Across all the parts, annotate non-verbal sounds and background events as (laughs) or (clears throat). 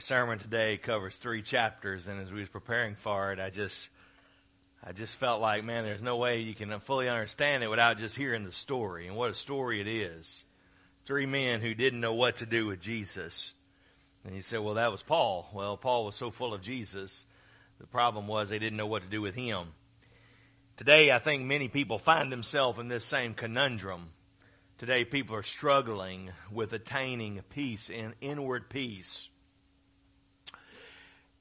Our sermon today covers three chapters, and as we was preparing for it, I just, I just felt like, man, there's no way you can fully understand it without just hearing the story and what a story it is. Three men who didn't know what to do with Jesus. And you said, well, that was Paul. Well, Paul was so full of Jesus. The problem was they didn't know what to do with him. Today, I think many people find themselves in this same conundrum. Today, people are struggling with attaining peace and inward peace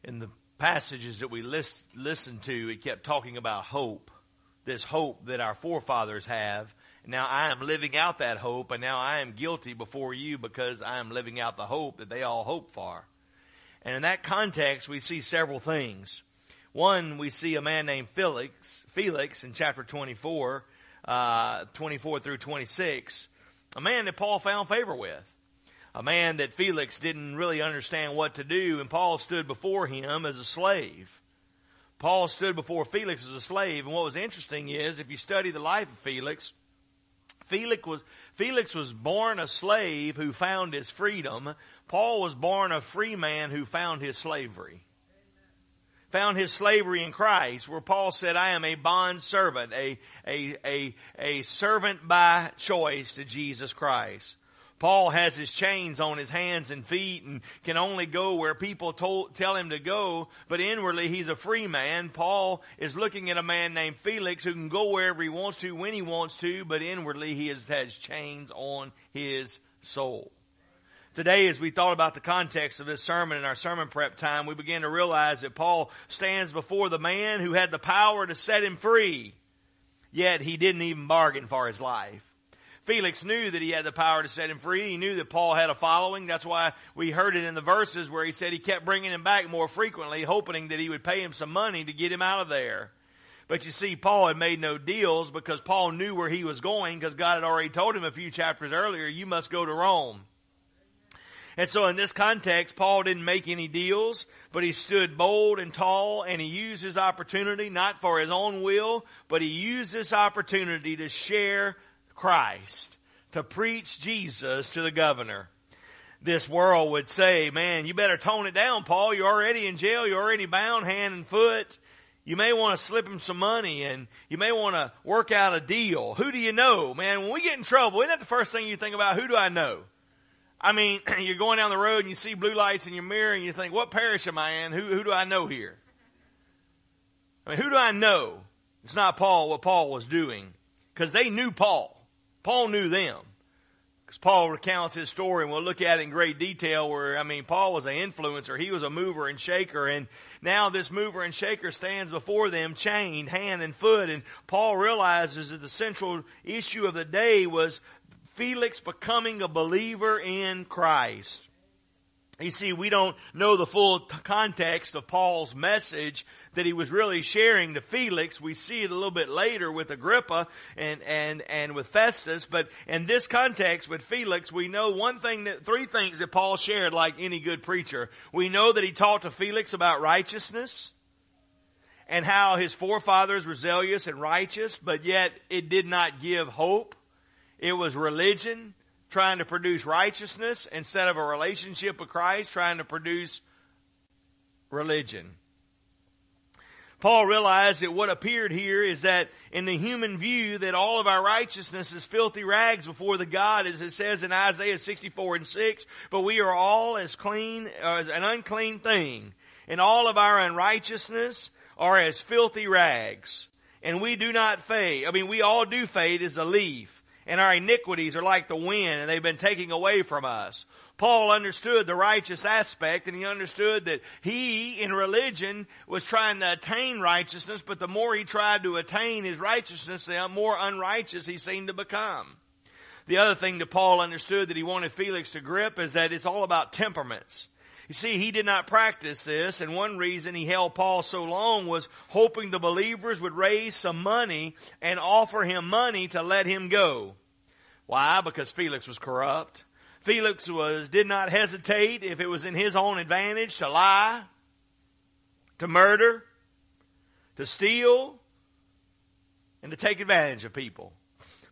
in the passages that we list, listened to, it kept talking about hope. This hope that our forefathers have. Now I am living out that hope, and now I am guilty before you because I am living out the hope that they all hope for. And in that context, we see several things. One, we see a man named Felix, Felix in chapter 24, uh, 24 through 26, a man that Paul found favor with a man that Felix didn't really understand what to do, and Paul stood before him as a slave. Paul stood before Felix as a slave, and what was interesting is, if you study the life of Felix, Felix was, Felix was born a slave who found his freedom. Paul was born a free man who found his slavery. Found his slavery in Christ, where Paul said, I am a bond servant, a, a, a, a servant by choice to Jesus Christ. Paul has his chains on his hands and feet and can only go where people told, tell him to go, but inwardly he's a free man. Paul is looking at a man named Felix who can go wherever he wants to, when he wants to, but inwardly he has, has chains on his soul. Today, as we thought about the context of this sermon in our sermon prep time, we began to realize that Paul stands before the man who had the power to set him free, yet he didn't even bargain for his life. Felix knew that he had the power to set him free. He knew that Paul had a following. That's why we heard it in the verses where he said he kept bringing him back more frequently, hoping that he would pay him some money to get him out of there. But you see, Paul had made no deals because Paul knew where he was going because God had already told him a few chapters earlier, you must go to Rome. And so in this context, Paul didn't make any deals, but he stood bold and tall and he used his opportunity not for his own will, but he used this opportunity to share Christ, to preach Jesus to the governor. This world would say, man, you better tone it down, Paul. You're already in jail. You're already bound hand and foot. You may want to slip him some money and you may want to work out a deal. Who do you know? Man, when we get in trouble, isn't that the first thing you think about? Who do I know? I mean, (clears throat) you're going down the road and you see blue lights in your mirror and you think, what parish am I in? Who, who do I know here? I mean, who do I know? It's not Paul what Paul was doing because they knew Paul. Paul knew them. Because Paul recounts his story and we'll look at it in great detail where, I mean, Paul was an influencer. He was a mover and shaker and now this mover and shaker stands before them chained hand and foot and Paul realizes that the central issue of the day was Felix becoming a believer in Christ. You see, we don't know the full t- context of Paul's message that he was really sharing to Felix. We see it a little bit later with Agrippa and, and, and with Festus, but in this context with Felix, we know one thing that, three things that Paul shared like any good preacher. We know that he talked to Felix about righteousness and how his forefathers were zealous and righteous, but yet it did not give hope. It was religion trying to produce righteousness instead of a relationship with Christ, trying to produce religion. Paul realized that what appeared here is that in the human view that all of our righteousness is filthy rags before the God as it says in Isaiah 64 and 6, but we are all as clean, as an unclean thing. And all of our unrighteousness are as filthy rags. And we do not fade. I mean, we all do fade as a leaf and our iniquities are like the wind and they've been taken away from us. Paul understood the righteous aspect and he understood that he in religion was trying to attain righteousness, but the more he tried to attain his righteousness, the more unrighteous he seemed to become. The other thing that Paul understood that he wanted Felix to grip is that it's all about temperaments. You see, he did not practice this, and one reason he held Paul so long was hoping the believers would raise some money and offer him money to let him go. Why? Because Felix was corrupt. Felix was, did not hesitate if it was in his own advantage to lie, to murder, to steal, and to take advantage of people.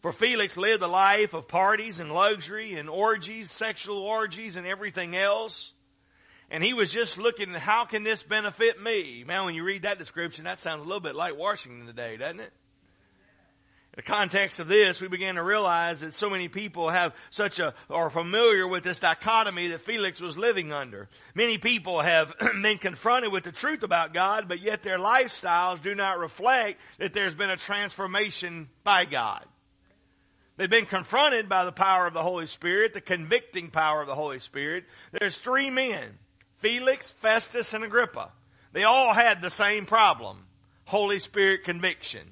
For Felix lived a life of parties and luxury and orgies, sexual orgies and everything else. And he was just looking at how can this benefit me? Man, when you read that description, that sounds a little bit like Washington today, doesn't it? In the context of this, we began to realize that so many people have such a, are familiar with this dichotomy that Felix was living under. Many people have (clears throat) been confronted with the truth about God, but yet their lifestyles do not reflect that there's been a transformation by God. They've been confronted by the power of the Holy Spirit, the convicting power of the Holy Spirit. There's three men, Felix, Festus, and Agrippa. They all had the same problem, Holy Spirit conviction.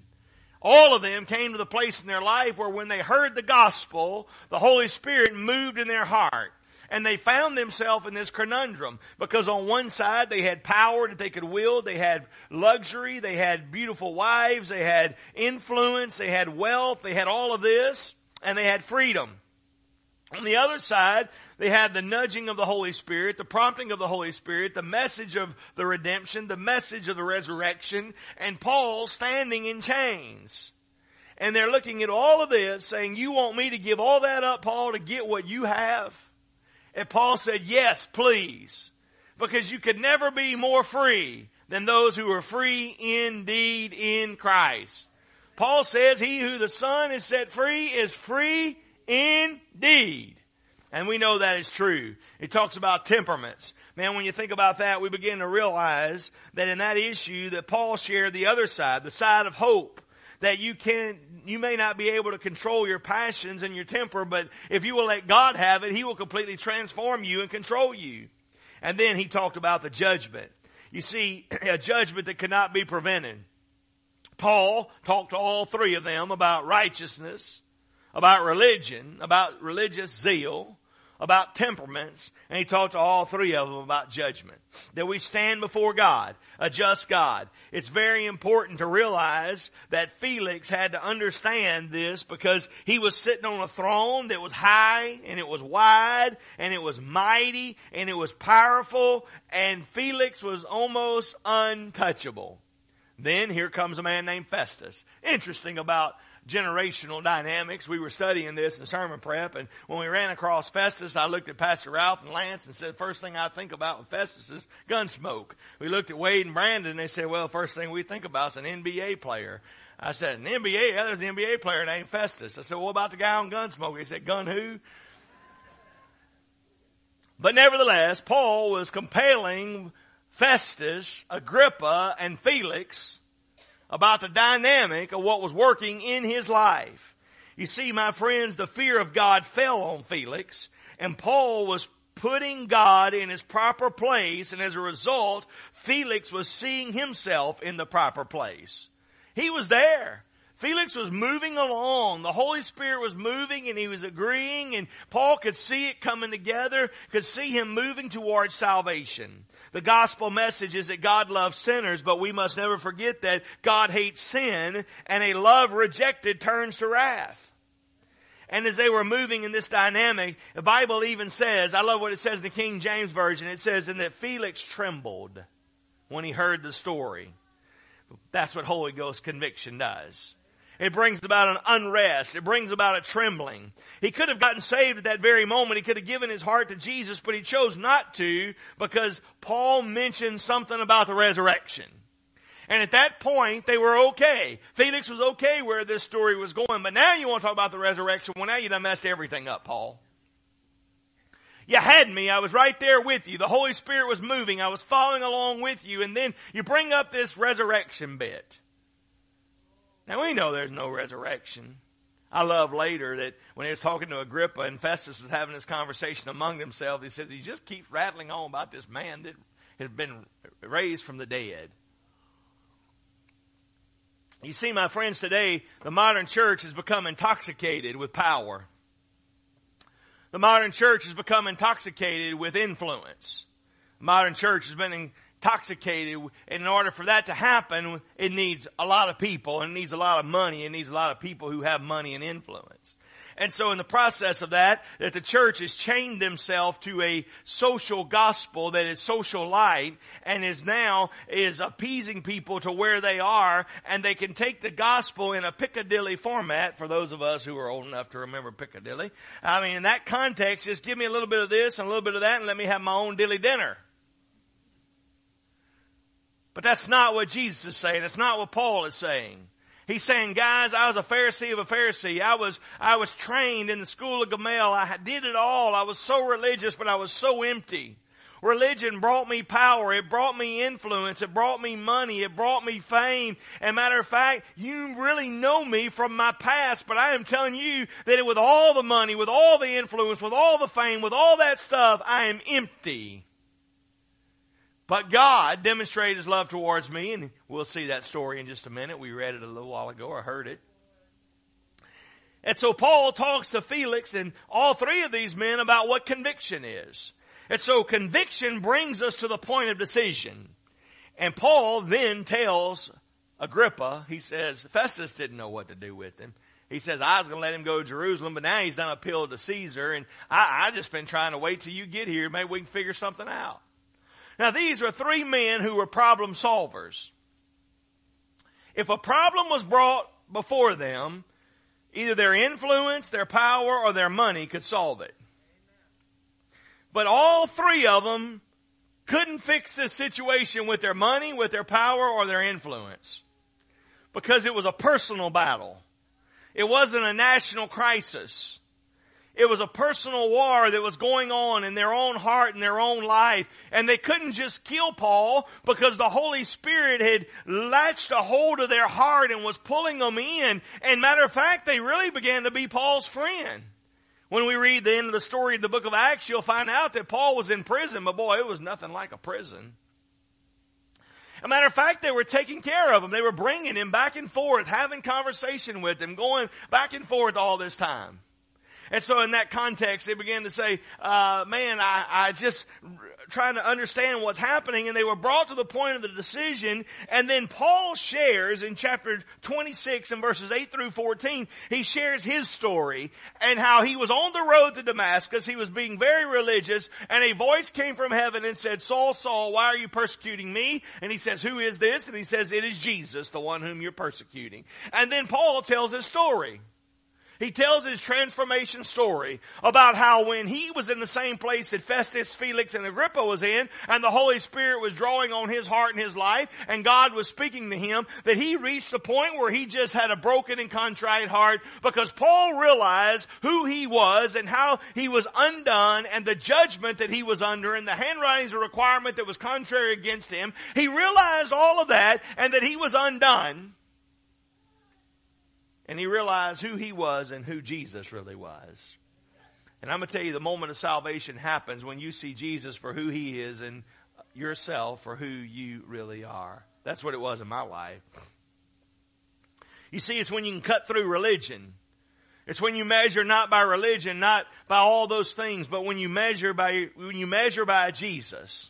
All of them came to the place in their life where when they heard the gospel, the Holy Spirit moved in their heart. And they found themselves in this conundrum because on one side they had power that they could wield, they had luxury, they had beautiful wives, they had influence, they had wealth, they had all of this, and they had freedom. On the other side, they had the nudging of the Holy Spirit, the prompting of the Holy Spirit, the message of the redemption, the message of the resurrection, and Paul standing in chains. And they're looking at all of this saying, you want me to give all that up, Paul, to get what you have? And Paul said, yes, please. Because you could never be more free than those who are free indeed in Christ. Paul says, he who the Son is set free is free indeed. And we know that is true. It talks about temperaments. Man, when you think about that, we begin to realize that in that issue that Paul shared the other side, the side of hope. That you can, you may not be able to control your passions and your temper, but if you will let God have it, He will completely transform you and control you. And then he talked about the judgment. You see, (clears throat) a judgment that cannot be prevented. Paul talked to all three of them about righteousness, about religion, about religious zeal, about temperaments, and he talked to all three of them about judgment. That we stand before God, a just God. It's very important to realize that Felix had to understand this because he was sitting on a throne that was high and it was wide and it was mighty and it was powerful and Felix was almost untouchable. Then here comes a man named Festus. Interesting about generational dynamics. We were studying this in sermon prep, and when we ran across Festus, I looked at Pastor Ralph and Lance and said, first thing I think about with Festus is gunsmoke. We looked at Wade and Brandon, and they said, well, first thing we think about is an NBA player. I said, an NBA? Yeah, there's an NBA player named Festus. I said, what about the guy on Gunsmoke? He said, gun who? But nevertheless, Paul was compelling Festus, Agrippa, and Felix about the dynamic of what was working in his life. You see, my friends, the fear of God fell on Felix, and Paul was putting God in his proper place, and as a result, Felix was seeing himself in the proper place. He was there. Felix was moving along. The Holy Spirit was moving and he was agreeing and Paul could see it coming together, could see him moving towards salvation. The gospel message is that God loves sinners, but we must never forget that God hates sin and a love rejected turns to wrath. And as they were moving in this dynamic, the Bible even says, I love what it says in the King James Version, it says, and that Felix trembled when he heard the story. That's what Holy Ghost conviction does. It brings about an unrest. It brings about a trembling. He could have gotten saved at that very moment. He could have given his heart to Jesus, but he chose not to because Paul mentioned something about the resurrection. And at that point, they were okay. Felix was okay where this story was going, but now you want to talk about the resurrection. Well, now you done messed everything up, Paul. You had me. I was right there with you. The Holy Spirit was moving. I was following along with you. And then you bring up this resurrection bit. Now we know there's no resurrection. I love later that when he was talking to Agrippa and Festus was having this conversation among themselves, he says he just keeps rattling on about this man that has been raised from the dead. You see, my friends, today the modern church has become intoxicated with power. The modern church has become intoxicated with influence. The modern church has been intoxicated. And in order for that to happen, it needs a lot of people and it needs a lot of money. It needs a lot of people who have money and influence. And so in the process of that, that the church has chained themselves to a social gospel that is social light and is now is appeasing people to where they are and they can take the gospel in a Piccadilly format for those of us who are old enough to remember Piccadilly. I mean, in that context, just give me a little bit of this and a little bit of that and let me have my own dilly dinner. But that's not what Jesus is saying. That's not what Paul is saying. He's saying, guys, I was a Pharisee of a Pharisee. I was, I was trained in the school of Gamaliel. I did it all. I was so religious, but I was so empty. Religion brought me power. It brought me influence. It brought me money. It brought me fame. And matter of fact, you really know me from my past, but I am telling you that with all the money, with all the influence, with all the fame, with all that stuff, I am empty. But God demonstrated His love towards me, and we'll see that story in just a minute. We read it a little while ago, or heard it. And so Paul talks to Felix and all three of these men about what conviction is. And so conviction brings us to the point of decision. And Paul then tells Agrippa, he says, Festus didn't know what to do with him. He says, I was going to let him go to Jerusalem, but now he's done appeal to Caesar, and I, I just been trying to wait till you get here. Maybe we can figure something out. Now these are three men who were problem solvers. If a problem was brought before them, either their influence, their power, or their money could solve it. But all three of them couldn't fix this situation with their money, with their power, or their influence. Because it was a personal battle. It wasn't a national crisis. It was a personal war that was going on in their own heart and their own life. And they couldn't just kill Paul because the Holy Spirit had latched a hold of their heart and was pulling them in. And matter of fact, they really began to be Paul's friend. When we read the end of the story of the book of Acts, you'll find out that Paul was in prison, but boy, it was nothing like a prison. A matter of fact, they were taking care of him. They were bringing him back and forth, having conversation with him, going back and forth all this time. And so in that context, they began to say, uh, man, I, I just trying to understand what's happening and they were brought to the point of the decision. And then Paul shares in chapter 26 and verses 8 through 14, he shares his story and how he was on the road to Damascus. He was being very religious and a voice came from heaven and said, Saul, Saul, why are you persecuting me? And he says, who is this? And he says, it is Jesus, the one whom you're persecuting. And then Paul tells his story. He tells his transformation story about how when he was in the same place that Festus, Felix, and Agrippa was in, and the Holy Spirit was drawing on his heart and his life, and God was speaking to him, that he reached the point where he just had a broken and contrite heart because Paul realized who he was and how he was undone and the judgment that he was under and the handwritings of requirement that was contrary against him. He realized all of that and that he was undone and he realized who he was and who Jesus really was. And I'm going to tell you, the moment of salvation happens when you see Jesus for who he is and yourself for who you really are. That's what it was in my life. You see, it's when you can cut through religion. It's when you measure not by religion, not by all those things, but when you measure by, when you measure by Jesus.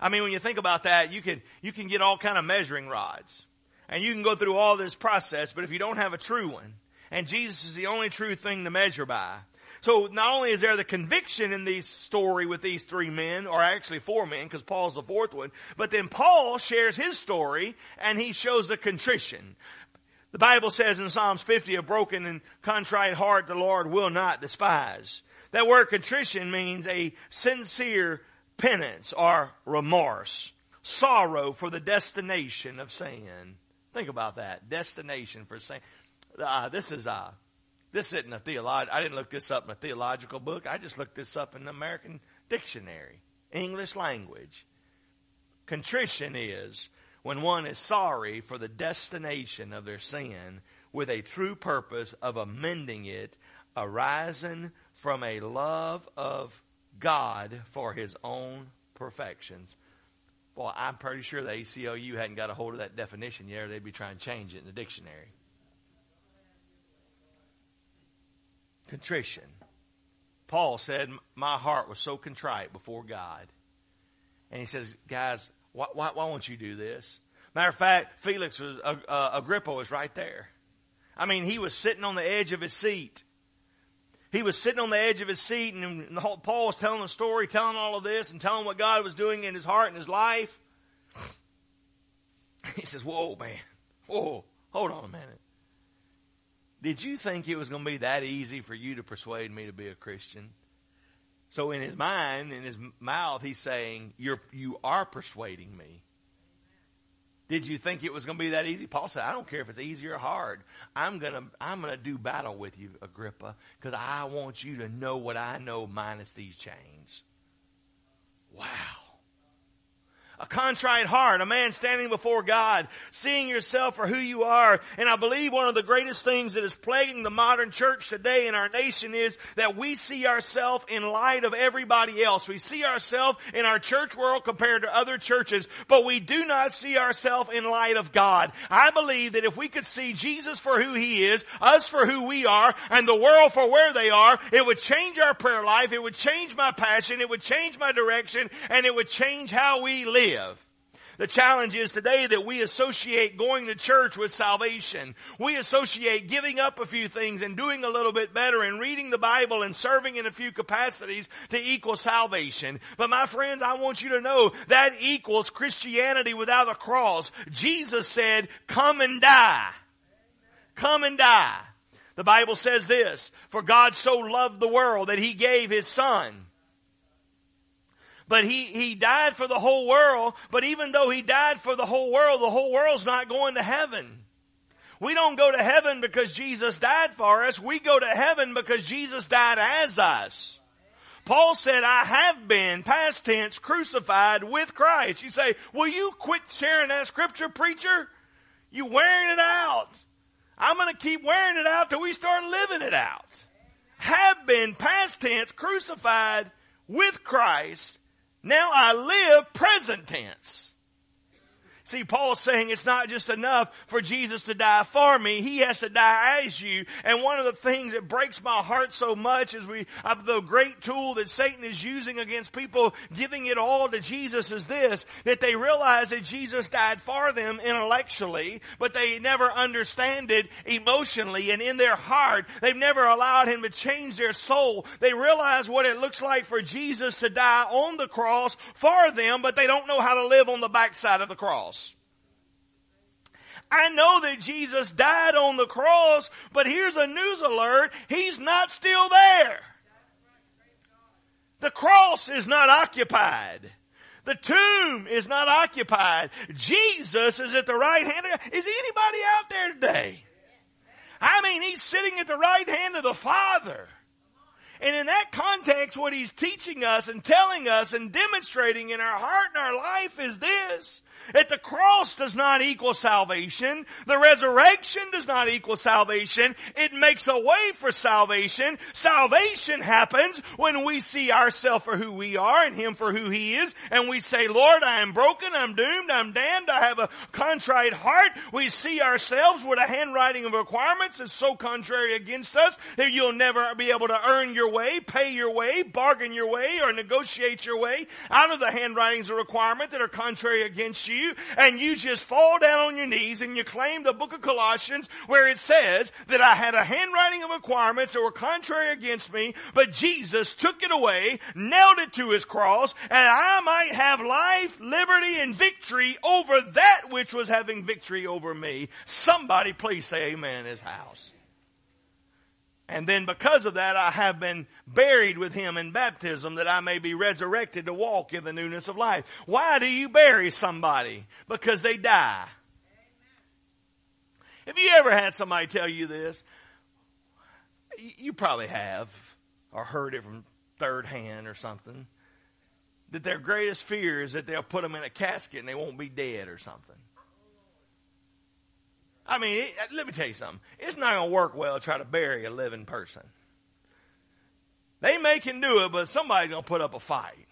I mean, when you think about that, you can, you can get all kind of measuring rods and you can go through all this process, but if you don't have a true one, and Jesus is the only true thing to measure by. So not only is there the conviction in this story with these three men, or actually four men, because Paul's the fourth one, but then Paul shares his story and he shows the contrition. The Bible says in Psalms 50, a broken and contrite heart the Lord will not despise. That word contrition means a sincere penance or remorse, sorrow for the destination of sin. Think about that. Destination for saying, uh, this is, uh, this isn't a theological, I didn't look this up in a theological book. I just looked this up in the American dictionary. English language. Contrition is when one is sorry for the destination of their sin with a true purpose of amending it arising from a love of God for his own perfections. Well, I'm pretty sure the ACLU hadn't got a hold of that definition yet, or they'd be trying to change it in the dictionary. Contrition. Paul said, My heart was so contrite before God. And he says, Guys, why, why, why won't you do this? Matter of fact, Felix was, uh, uh, Agrippa was right there. I mean, he was sitting on the edge of his seat he was sitting on the edge of his seat and Paul was telling the story, telling all of this and telling what God was doing in his heart and his life. (laughs) He says, whoa, man. Whoa, hold on a minute. Did you think it was going to be that easy for you to persuade me to be a Christian? So in his mind, in his mouth, he's saying, you're, you are persuading me. Did you think it was going to be that easy? Paul said, I don't care if it's easy or hard. I'm going to, I'm going to do battle with you, Agrippa, because I want you to know what I know minus these chains. Wow a contrite heart, a man standing before God, seeing yourself for who you are. And I believe one of the greatest things that is plaguing the modern church today in our nation is that we see ourselves in light of everybody else. We see ourselves in our church world compared to other churches, but we do not see ourselves in light of God. I believe that if we could see Jesus for who He is, us for who we are, and the world for where they are, it would change our prayer life, it would change my passion, it would change my direction, and it would change how we live live. The challenge is today that we associate going to church with salvation. We associate giving up a few things and doing a little bit better and reading the Bible and serving in a few capacities to equal salvation. But my friends, I want you to know that equals Christianity without a cross. Jesus said, come and die. Come and die. The Bible says this, for God so loved the world that he gave his son but he, he died for the whole world. But even though he died for the whole world, the whole world's not going to heaven. We don't go to heaven because Jesus died for us. We go to heaven because Jesus died as us. Paul said, I have been, past tense, crucified with Christ. You say, will you quit sharing that scripture, preacher? You wearing it out. I'm going to keep wearing it out till we start living it out. Have been, past tense, crucified with Christ. Now I live present tense. See, Paul's saying it's not just enough for Jesus to die for me. He has to die as you. And one of the things that breaks my heart so much is we, of the great tool that Satan is using against people giving it all to Jesus is this, that they realize that Jesus died for them intellectually, but they never understand it emotionally and in their heart. They've never allowed him to change their soul. They realize what it looks like for Jesus to die on the cross for them, but they don't know how to live on the backside of the cross. I know that Jesus died on the cross, but here's a news alert. He's not still there. The cross is not occupied. The tomb is not occupied. Jesus is at the right hand. Of, Is anybody out there today? I mean, he's sitting at the right hand of the Father. And in that context, what he's teaching us and telling us and demonstrating in our heart and our life is this, that the cross does not equal salvation. The resurrection does not equal salvation. It makes a way for salvation. Salvation happens when we see ourselves for who we are and Him for who He is. And we say, Lord, I am broken. I'm doomed. I'm damned. I have a contrite heart. We see ourselves with a handwriting of requirements that's so contrary against us that you'll never be able to earn your way, pay your way, bargain your way, or negotiate your way out of the handwritings of requirement that are contrary against you and you just fall down on your knees and you claim the book of Colossians where it says that I had a handwriting of requirements that were contrary against me, but Jesus took it away, nailed it to his cross, and I might have life, liberty, and victory over that which was having victory over me. Somebody please say amen in his house. And then because of that, I have been buried with him in baptism that I may be resurrected to walk in the newness of life. Why do you bury somebody? Because they die. Have you ever had somebody tell you this? You probably have, or heard it from third hand or something. That their greatest fear is that they'll put them in a casket and they won't be dead or something. I mean, it, uh, let me tell you something. It's not going to work well to try to bury a living person. They may can do it, but somebody's going to put up a fight.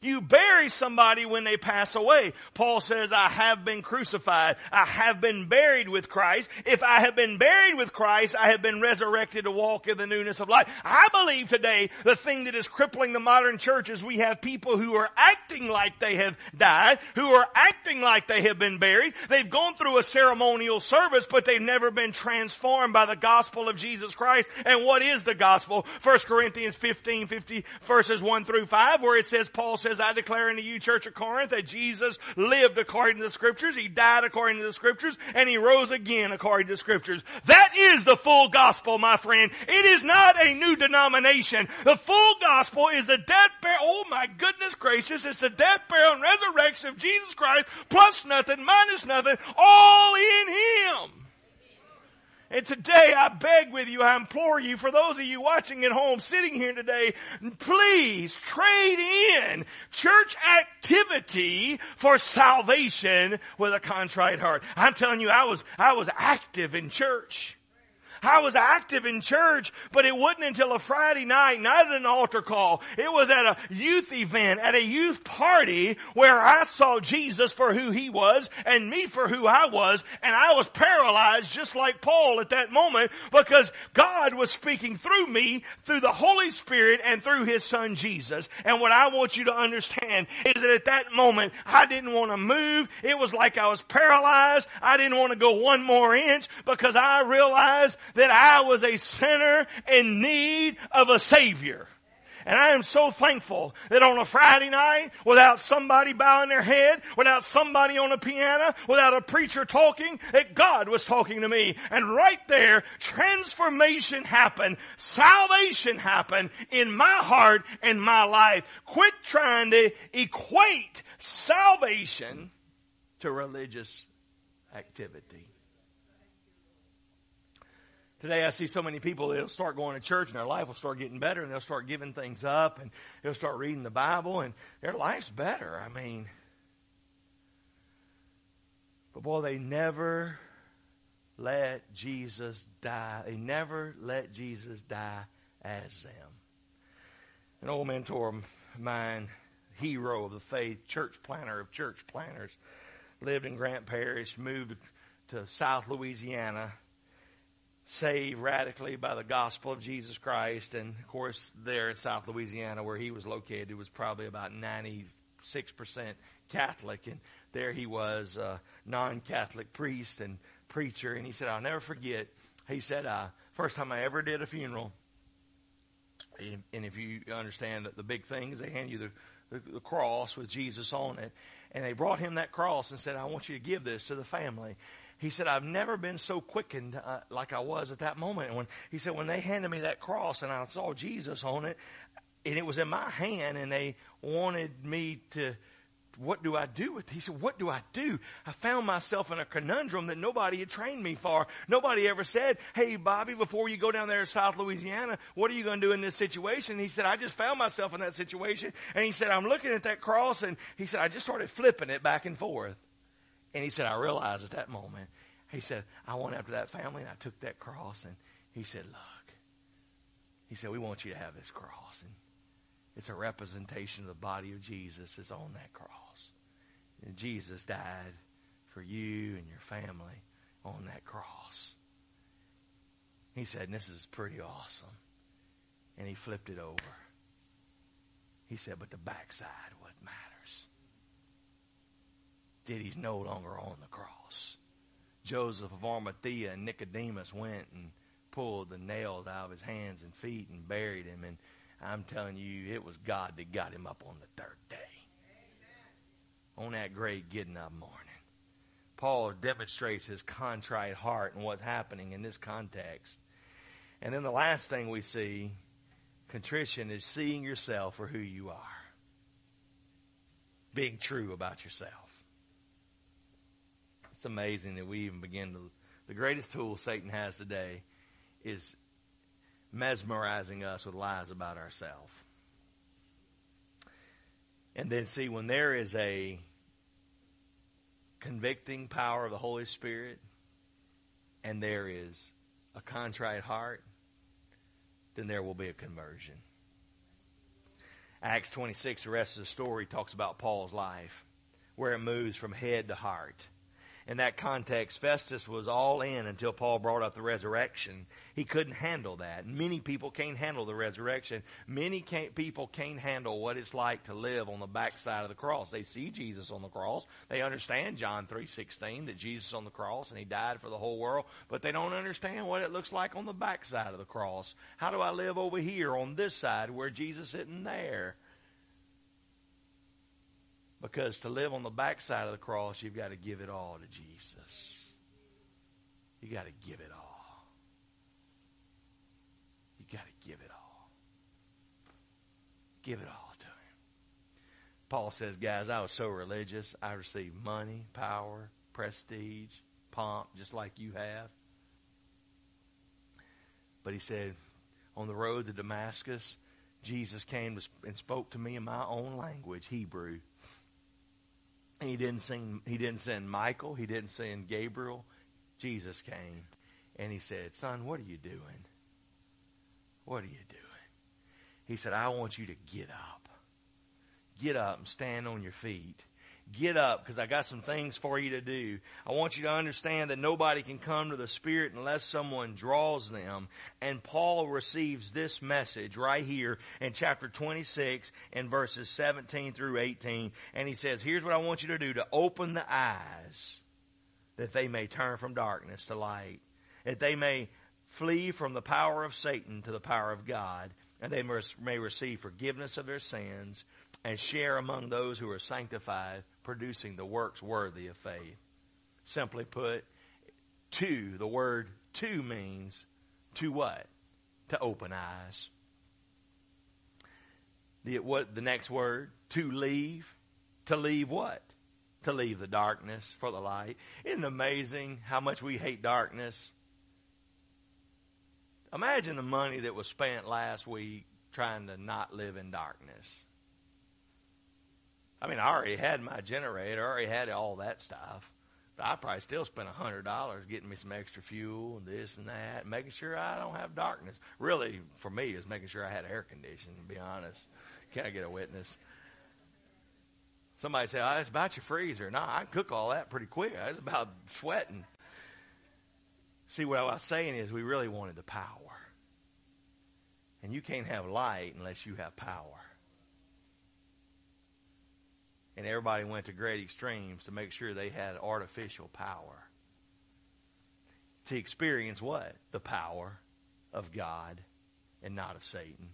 You bury somebody when they pass away. Paul says, I have been crucified. I have been buried with Christ. If I have been buried with Christ, I have been resurrected to walk in the newness of life. I believe today the thing that is crippling the modern church is we have people who are acting like they have died, who are acting like they have been buried. They've gone through a ceremonial service, but they've never been transformed by the gospel of Jesus Christ. And what is the gospel? 1 Corinthians 15, 50 verses 1 through 5, where it says, Paul says, says, I declare unto you, Church of Corinth, that Jesus lived according to the Scriptures, He died according to the Scriptures, and He rose again according to the Scriptures. That is the full gospel, my friend. It is not a new denomination. The full gospel is the death, burial, oh my goodness gracious, it's the death, burial, and resurrection of Jesus Christ, plus nothing, minus nothing, all in Him. And today I beg with you, I implore you, for those of you watching at home, sitting here today, please trade in church activity for salvation with a contrite heart. I'm telling you, I was, I was active in church. I was active in church, but it wasn't until a Friday night, not at an altar call. It was at a youth event, at a youth party where I saw Jesus for who he was and me for who I was. And I was paralyzed just like Paul at that moment because God was speaking through me, through the Holy Spirit and through his son Jesus. And what I want you to understand is that at that moment, I didn't want to move. It was like I was paralyzed. I didn't want to go one more inch because I realized that I was a sinner in need of a Savior. And I am so thankful that on a Friday night, without somebody bowing their head, without somebody on a piano, without a preacher talking, that God was talking to me. And right there, transformation happened. Salvation happened in my heart and my life. Quit trying to equate salvation to religious activity. Today I see so many people, they'll start going to church and their life will start getting better and they'll start giving things up and they'll start reading the Bible and their life's better. I mean, but boy, they never let Jesus die. They never let Jesus die as them. An old mentor of mine, hero of the faith, church planner of church planners, lived in Grant Parish, moved to South Louisiana saved radically by the gospel of Jesus Christ. And of course, there in South Louisiana, where he was located, it was probably about 96% Catholic. And there he was, a non Catholic priest and preacher. And he said, I'll never forget. He said, uh, first time I ever did a funeral. And if you understand that the big thing is they hand you the, the, the cross with Jesus on it. And they brought him that cross and said, I want you to give this to the family he said, I've never been so quickened uh, like I was at that moment. And when he said, when they handed me that cross and I saw Jesus on it, and it was in my hand, and they wanted me to, what do I do with it? He said, what do I do? I found myself in a conundrum that nobody had trained me for. Nobody ever said, hey, Bobby, before you go down there to South Louisiana, what are you going to do in this situation? He said, I just found myself in that situation. And he said, I'm looking at that cross, and he said, I just started flipping it back and forth. And he said, I realized at that moment, he said, I went after that family and I took that cross and he said, look, he said, we want you to have this cross. And it's a representation of the body of Jesus that's on that cross. And Jesus died for you and your family on that cross. He said, this is pretty awesome. And he flipped it over. He said, but the backside did he's no longer on the cross. Joseph of Arimathea and Nicodemus went and pulled the nails out of his hands and feet and buried him. And I'm telling you, it was God that got him up on the third day. Amen. On that great getting up morning. Paul demonstrates his contrite heart and what's happening in this context. And then the last thing we see, contrition is seeing yourself for who you are. Being true about yourself. It's amazing that we even begin to. The greatest tool Satan has today is mesmerizing us with lies about ourselves. And then see, when there is a convicting power of the Holy Spirit and there is a contrite heart, then there will be a conversion. Acts 26, the rest of the story talks about Paul's life, where it moves from head to heart in that context, Festus was all in until Paul brought up the resurrection. He couldn't handle that. Many people can't handle the resurrection. Many can't, people can't handle what it's like to live on the backside of the cross. They see Jesus on the cross. They understand John 3.16 that Jesus on the cross and He died for the whole world, but they don't understand what it looks like on the backside of the cross. How do I live over here on this side where Jesus isn't there? Because to live on the backside of the cross, you've got to give it all to Jesus. You got to give it all. You got to give it all. Give it all to Him. Paul says, guys, I was so religious. I received money, power, prestige, pomp, just like you have. But he said, on the road to Damascus, Jesus came and spoke to me in my own language, Hebrew. He didn't send, he didn't send Michael. He didn't send Gabriel. Jesus came and he said, son, what are you doing? What are you doing? He said, I want you to get up. Get up and stand on your feet. Get up because I got some things for you to do. I want you to understand that nobody can come to the Spirit unless someone draws them. And Paul receives this message right here in chapter 26 and verses 17 through 18. And he says, here's what I want you to do to open the eyes that they may turn from darkness to light, that they may flee from the power of Satan to the power of God, and they may receive forgiveness of their sins and share among those who are sanctified, producing the works worthy of faith. Simply put, to, the word to means to what? To open eyes. The, what, the next word, to leave. To leave what? To leave the darkness for the light. Isn't it amazing how much we hate darkness? Imagine the money that was spent last week trying to not live in darkness. I mean, I already had my generator, I already had all that stuff. But I probably still spent a hundred dollars getting me some extra fuel and this and that, making sure I don't have darkness. Really, for me, is making sure I had air conditioning. To be honest, can I get a witness? Somebody said, "Oh, it's about your freezer." No, I cook all that pretty quick. It's about sweating. See, what I was saying is we really wanted the power. And you can't have light unless you have power. And everybody went to great extremes to make sure they had artificial power. To experience what? The power of God and not of Satan.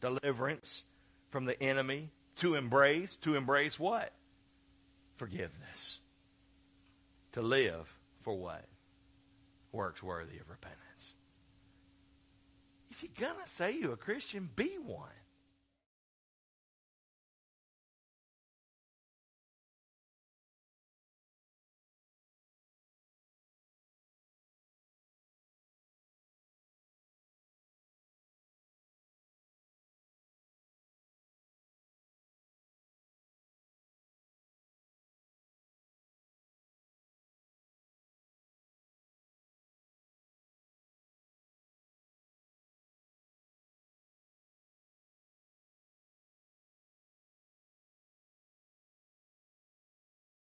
Deliverance from the enemy. To embrace. To embrace what? Forgiveness. To live for what? works worthy of repentance. If you're going to say you're a Christian, be one.